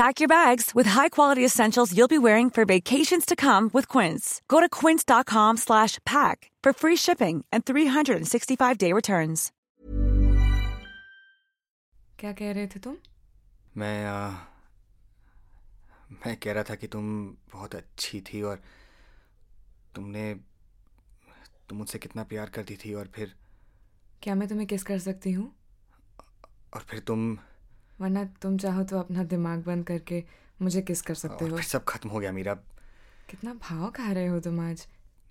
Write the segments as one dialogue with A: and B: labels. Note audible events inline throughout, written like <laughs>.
A: Pack your bags with high-quality essentials you'll be wearing for vacations to come with Quince. Go to quince.com/pack for free shipping and 365-day returns.
B: क्या कह रहे थे तुम
C: मैं आ, मैं कह रहा था कि तुम बहुत अच्छी थी और तुमने तुम मुझसे कितना प्यार करती थी और फिर
B: क्या मैं तुम्हें किस कर सकती हूँ
C: और फिर तुम
B: वरना तुम चाहो तो अपना दिमाग बंद करके मुझे किस कर सकते हो?
C: सब खत्म हो गया मीरा।
B: कितना भाव खा रहे हो तुम आज।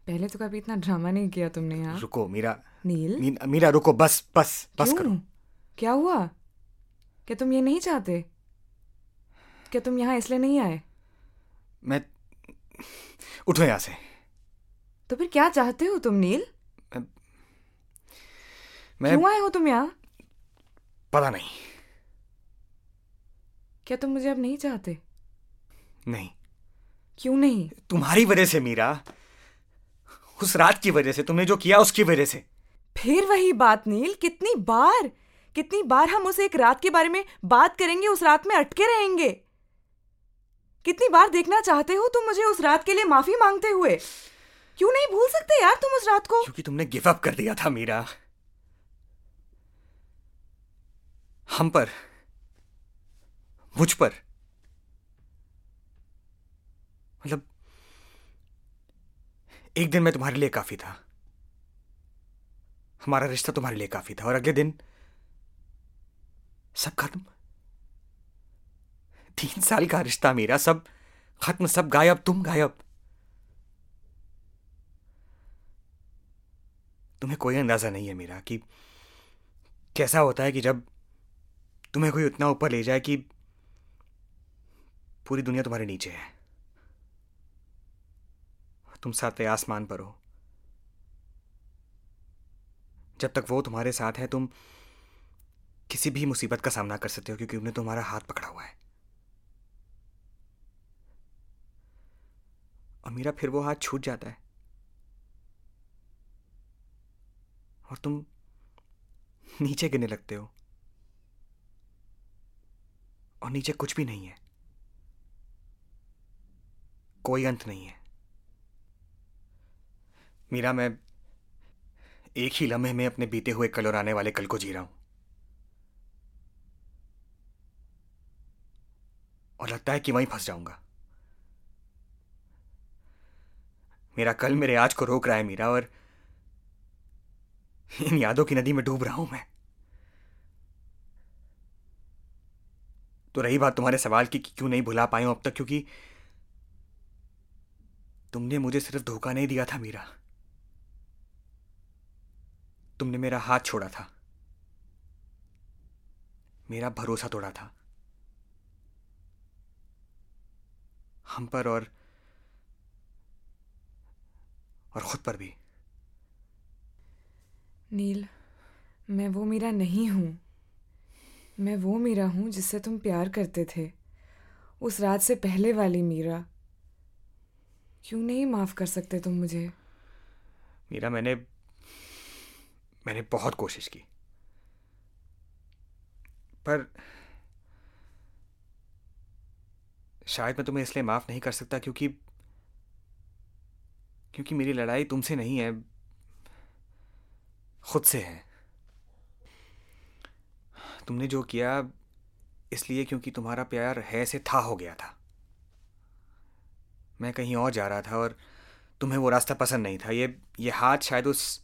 B: पहले तो कभी इतना ड्रामा नहीं किया तुमने यहाँ
C: रुको मीरा।
B: नील?
C: मीरा, मीरा रुको बस बस बस करो।
B: क्या हुआ? क्या तुम ये नहीं चाहते? क्या तुम यहाँ इसलिए नहीं आए?
C: मैं उठो यहाँ से।
B: तो फिर क्या चाहते हो तुम नील?
C: मैं, मैं
B: क्यों आए हो तुम यहाँ?
C: पता नहीं।
B: क्या तुम मुझे अब नहीं चाहते?
C: नहीं।
B: क्यों नहीं?
C: तुम्हारी वजह से मीरा। उस रात की वजह से तुमने जो किया उसकी वजह से।
B: फिर वही बात नील। कितनी बार कितनी बार हम उस एक रात के बारे में बात करेंगे उस रात में अटके रहेंगे? कितनी बार देखना चाहते हो तुम मुझे उस रात के लिए माफ़ी मांगते हुए? क्यों नहीं भूल सकते यार तुम उस रात को?
C: क्योंकि तुमने गिव अप कर दिया था मीरा। हम पर मुझ पर। मतलब एक दिन मैं तुम्हारे लिए काफ़ी था। हमारा रिश्ता तुम्हारे लिए काफ़ी था और अगले दिन सब खत्म। तीन साल का रिश्ता मेरा, सब खत्म, सब गायब, तुम गायब। तुम्हें कोई अंदाज़ा नहीं है मेरा कि कैसा होता है कि जब तुम्हें कोई उतना ऊपर ले जाए कि पूरी दुनिया तुम्हारे नीचे है। तुम सातवें आसमान पर हो। जब तक वो तुम्हारे साथ है, तुम किसी भी मुसीबत का सामना कर सकते हो, क्योंकि उन्हें तुम्हारा हाथ पकड़ा हुआ है। और मेरा फिर वो हाथ छूट जाता है। और तुम नीचे गिरने लगते हो। और नीचे कुछ भी नहीं है। कोई अंत नहीं है। मीरा, मैं एक ही लम्हे में अपने बीते हुए कल और आने वाले कल को जी रहा हूँ। और लगता है कि वहीं फंस जाऊँगा। मेरा कल मेरे आज को रोक रहा है मीरा और इन यादों की नदी में डूब रहा हूँ मैं। तो रही बात तुम्हारे सवाल की क्यों नहीं भुला पाए अब तक, क्योंकि तुमने मुझे सिर्फ़ धोखा नहीं दिया था, मीरा। तुमने मेरा हाथ छोड़ा था। मेरा भरोसा तोड़ा था। हम पर और और खुद पर भी।
B: नील, मैं वो मीरा नहीं हूँ। मैं वो मीरा हूँ जिससे तुम प्यार करते थे। उस रात से पहले वाली मीरा। क्यों नहीं माफ़ कर सकते तुम मुझे?
C: मीरा, मैंने मैंने बहुत कोशिश की। पर शायद मैं तुम्हें इसलिए माफ़ नहीं कर सकता क्योंकि क्योंकि मेरी लड़ाई तुमसे नहीं है, खुद से है। तुमने जो किया इसलिए क्योंकि तुम्हारा प्यार है से था हो गया था। मैं कहीं और जा रहा था और तुम्हें वो रास्ता पसंद नहीं था। ये ये हाथ शायद उस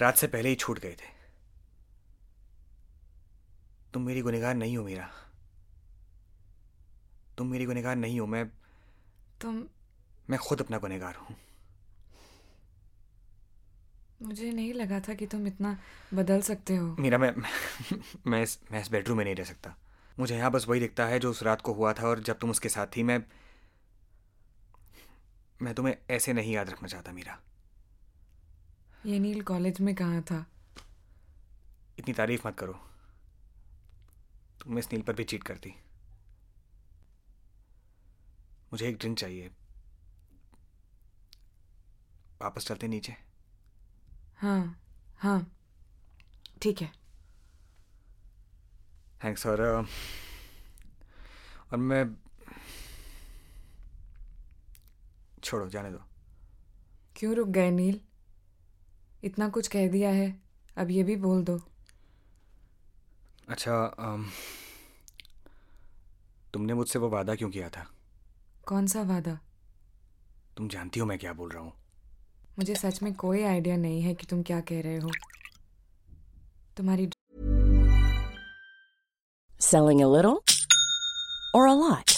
C: रात से पहले ही छूट गए थे। तुम मेरी गुनहगार नहीं हो मेरा। तुम मेरी गुनहगार नहीं हो। मैं
B: तुम
C: मैं खुद अपना गुनहगार हूँ।
B: मुझे नहीं लगा था कि तुम इतना बदल सकते हो।
C: मीरा मैं मैं इस मैं इस बेडरूम में नहीं रह सकता। मुझे यहाँ बस वही दिखता है जो उस रात को हुआ था और जब तुम उसके साथ थी मैं मैं तुम्हें ऐसे नहीं याद रखना चाहता मीरा।
B: ये नील कॉलेज में कहाँ था?
C: इतनी तारीफ़ मत करो। तुम इस नील पर भी चीट करती। मुझे एक ड्रिंक चाहिए। वापस चलते नीचे।
B: हाँ हाँ। ठीक है।
C: थैंक्स और और मैं छोड़ो जाने दो।
B: क्यों रुक गए नील? इतना कुछ कह दिया है अब ये भी बोल दो।
C: अच्छा अम, तुमने मुझसे वो वादा क्यों किया था?
B: कौन सा वादा?
C: तुम जानती हो मैं क्या बोल रहा हूँ।
B: मुझे सच में कोई आइडिया नहीं है कि तुम क्या कह रहे हो। तुम्हारी
D: Selling a little or a lot?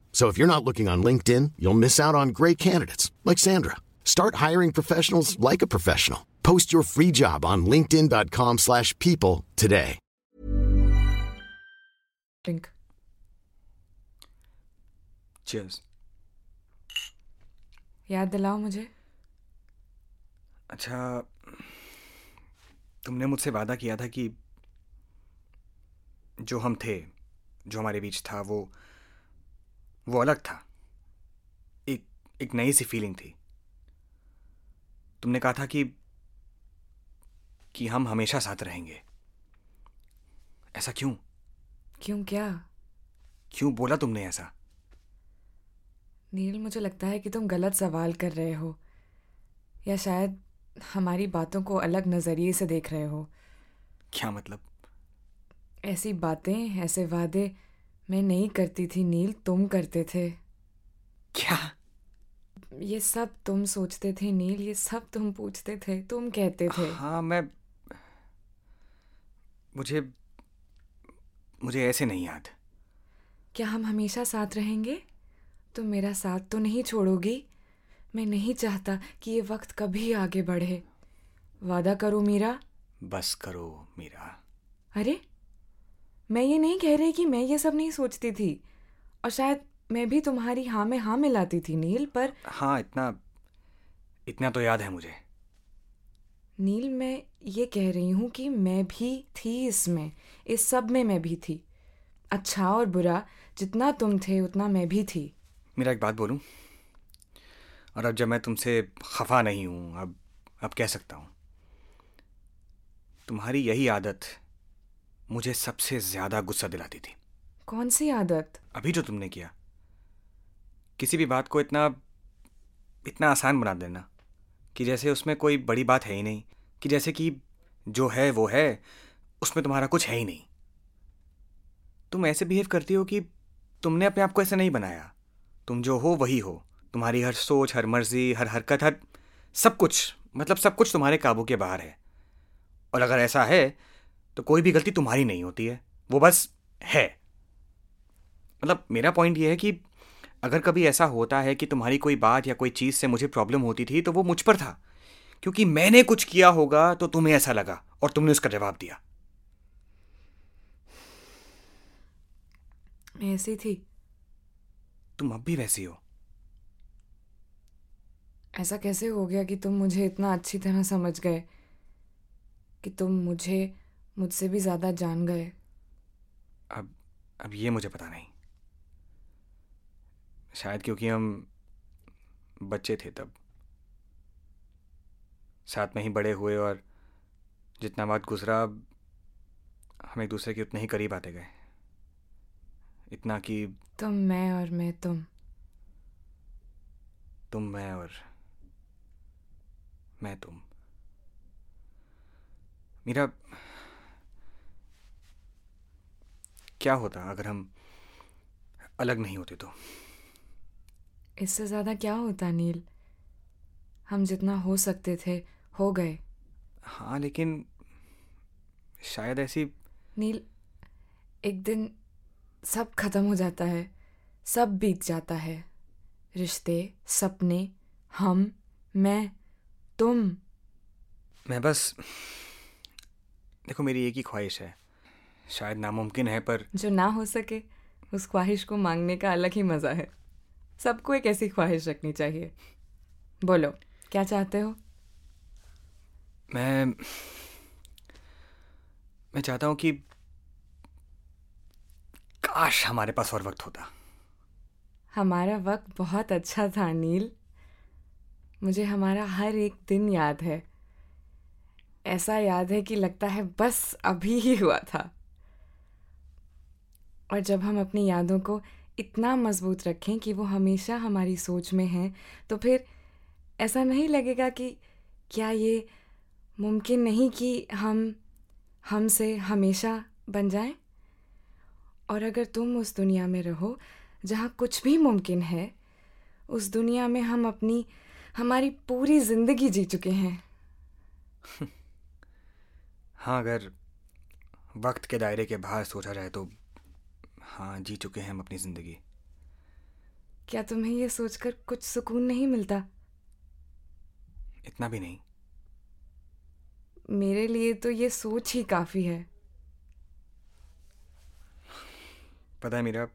E: So if you're not looking on LinkedIn, you'll miss out on great candidates like Sandra. Start hiring professionals like a professional. Post your free job on linkedin.com/people slash people today.
B: Drink
C: cheers
B: याद दिलाओ मुझे
C: अच्छा तुमने मुझसे वादा किया था कि जो हम थे जो हमारे बीच था वो वो अलग था। एक एक नई सी फीलिंग थी। तुमने कहा था कि कि हम हमेशा साथ रहेंगे। ऐसा क्यों?
B: क्यों क्या?
C: क्यों बोला तुमने ऐसा?
B: नील मुझे लगता है कि तुम गलत सवाल कर रहे हो। या शायद हमारी बातों को अलग नज़रिए से देख रहे हो।
C: क्या मतलब?
B: ऐसी बातें ऐसे वादे मैं नहीं करती थी नील तुम करते थे।
C: क्या?
B: ये सब तुम सोचते थे नील ये सब तुम पूछते थे तुम कहते थे।
C: हाँ मैं मुझे मुझे ऐसे नहीं याद।
B: क्या हम हमेशा साथ रहेंगे? तुम मेरा साथ तो नहीं छोड़ोगी। मैं नहीं चाहता कि ये वक्त कभी आगे बढ़े। वादा करो मीरा।
C: बस करो मीरा।
B: अरे मैं ये नहीं कह रही कि मैं ये सब नहीं सोचती थी। और शायद मैं भी तुम्हारी हाँ में हाँ मिलाती थी नील पर
C: हाँ इतना इतना तो याद है मुझे।
B: नील मैं ये कह रही हूँ कि मैं भी थी इसमें इस सब में मैं भी थी। अच्छा और बुरा जितना तुम थे उतना मैं भी थी।
C: मेरा एक बात बोलूँ? और अब जब मैं तुमसे खफा नहीं हूँ अब अब कह सकता हूँ। तुम्हारी यही आदत मुझे सबसे ज़्यादा गुस्सा दिलाती थी।
B: कौन सी आदत?
C: अभी जो तुमने किया। किसी भी बात को इतना इतना आसान बना देना कि जैसे उसमें कोई बड़ी बात है ही नहीं कि जैसे कि जो है वो है उसमें तुम्हारा कुछ है ही नहीं। तुम ऐसे बिहेव करती हो कि तुमने अपने आप को ऐसे नहीं बनाया। तुम जो हो वही हो। तुम्हारी हर सोच हर मर्ज़ी हर हरकत हर सब कुछ मतलब सब कुछ तुम्हारे काबू के बाहर है। और अगर ऐसा है तो कोई भी गलती तुम्हारी नहीं होती है। वो बस है। मतलब मेरा पॉइंट ये है कि अगर कभी ऐसा होता है कि तुम्हारी कोई बात या कोई चीज़ से मुझे प्रॉब्लम होती थी तो वो मुझ पर था। क्योंकि मैंने कुछ किया होगा तो तुम्हें ऐसा लगा और तुमने उसका जवाब दिया।
B: मैं ऐसी थी।
C: तुम अब भी वैसी हो।
B: ऐसा कैसे हो गया कि तुम मुझे इतना अच्छी तरह समझ गए? कि तुम मुझे मुझसे भी ज़्यादा जान गए।
C: अब अब ये मुझे पता नहीं। शायद क्योंकि हम बच्चे थे तब। साथ में ही बड़े हुए और जितना बात गुजरा हम एक दूसरे के उतने ही करीब आते गए। इतना कि
B: तुम मैं और मैं तुम।
C: तुम मैं और मैं तुम। मेरा क्या होता अगर हम अलग नहीं होते तो?
B: इससे ज़्यादा क्या होता नील? हम जितना हो सकते थे हो गए।
C: हाँ लेकिन शायद ऐसी
B: नील एक दिन सब खत्म हो जाता है सब बीत जाता है। रिश्ते सपने हम मैं तुम।
C: मैं बस देखो मेरी एक ही ख्वाहिश है। शायद नामुमकिन है पर
B: जो ना हो सके उस ख्वाहिश को मांगने का अलग ही मज़ा है। सबको एक ऐसी ख्वाहिश रखनी चाहिए। बोलो क्या चाहते हो?
C: मैं मैं चाहता हूँ कि काश हमारे पास और वक्त होता।
B: हमारा वक्त बहुत अच्छा था नील। मुझे हमारा हर एक दिन याद है। ऐसा याद है कि लगता है बस अभी ही हुआ था। और जब हम अपनी यादों को इतना मज़बूत रखें कि वो हमेशा हमारी सोच में हैं तो फिर ऐसा नहीं लगेगा कि क्या ये मुमकिन नहीं कि हम, हमसे हमेशा बन जाएँ? और अगर तुम उस दुनिया में रहो जहाँ कुछ भी मुमकिन है, उस दुनिया में हम अपनी, हमारी पूरी ज़िंदगी जी चुके हैं <laughs>
C: हाँ अगर वक्त के दायरे के बाहर सोचा जाए तो हाँ जी चुके हैं हम अपनी ज़िंदगी।
B: क्या तुम्हें ये सोचकर कुछ सुकून नहीं मिलता?
C: इतना भी नहीं।
B: मेरे लिए तो ये सोच ही काफ़ी है।
C: पता है मेरा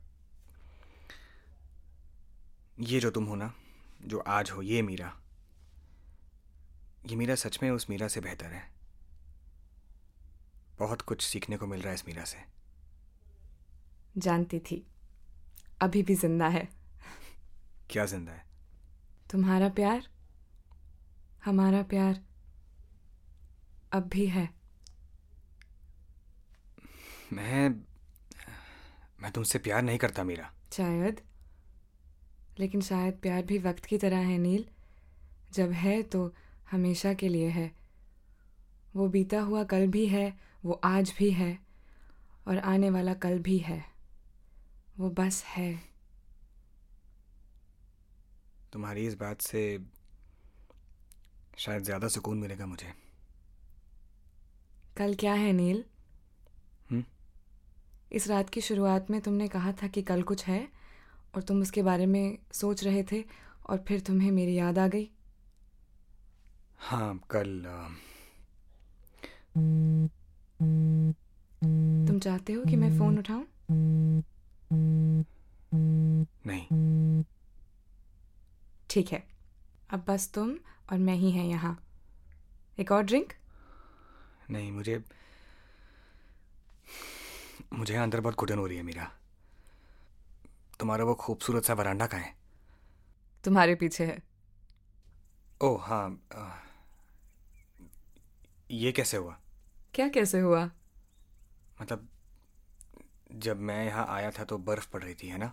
C: ये जो तुम हो ना जो आज हो ये मीरा ये मीरा सच में उस मीरा से बेहतर है। बहुत कुछ सीखने को मिल रहा है इस मीरा से।
B: जानती थी। अभी भी ज़िंदा है।
C: क्या ज़िंदा है?
B: तुम्हारा प्यार? हमारा प्यार अब भी है।
C: मैं मैं तुमसे प्यार नहीं करता मीरा।
B: शायद। लेकिन शायद प्यार भी वक्त की तरह है नील। जब है तो हमेशा के लिए है। वो बीता हुआ कल भी है वो आज भी है और आने वाला कल भी है। वो बस है
C: तुम्हारी इस बात से शायद ज़्यादा सुकून मिलेगा मुझे
B: कल क्या है नील
C: हुँ?
B: इस रात की शुरुआत में तुमने कहा था कि कल कुछ है और तुम उसके बारे में सोच रहे थे और फिर तुम्हें मेरी याद आ गई
C: हाँ कल आ...
B: तुम चाहते हो कि मैं फ़ोन उठाऊं?
C: नहीं।
B: ठीक है। अब बस तुम और मैं ही हैं यहाँ। एक और ड्रिंक
C: नहीं मुझे मुझे अंदर बहुत घुटन हो रही है मीरा। तुम्हारा वो खूबसूरत सा वरांडा का है?
B: तुम्हारे पीछे है।
C: ओ हाँ आ, ये कैसे हुआ?
B: क्या कैसे हुआ?
C: मतलब जब मैं यहाँ आया था तो बर्फ़ पड़ रही थी है ना?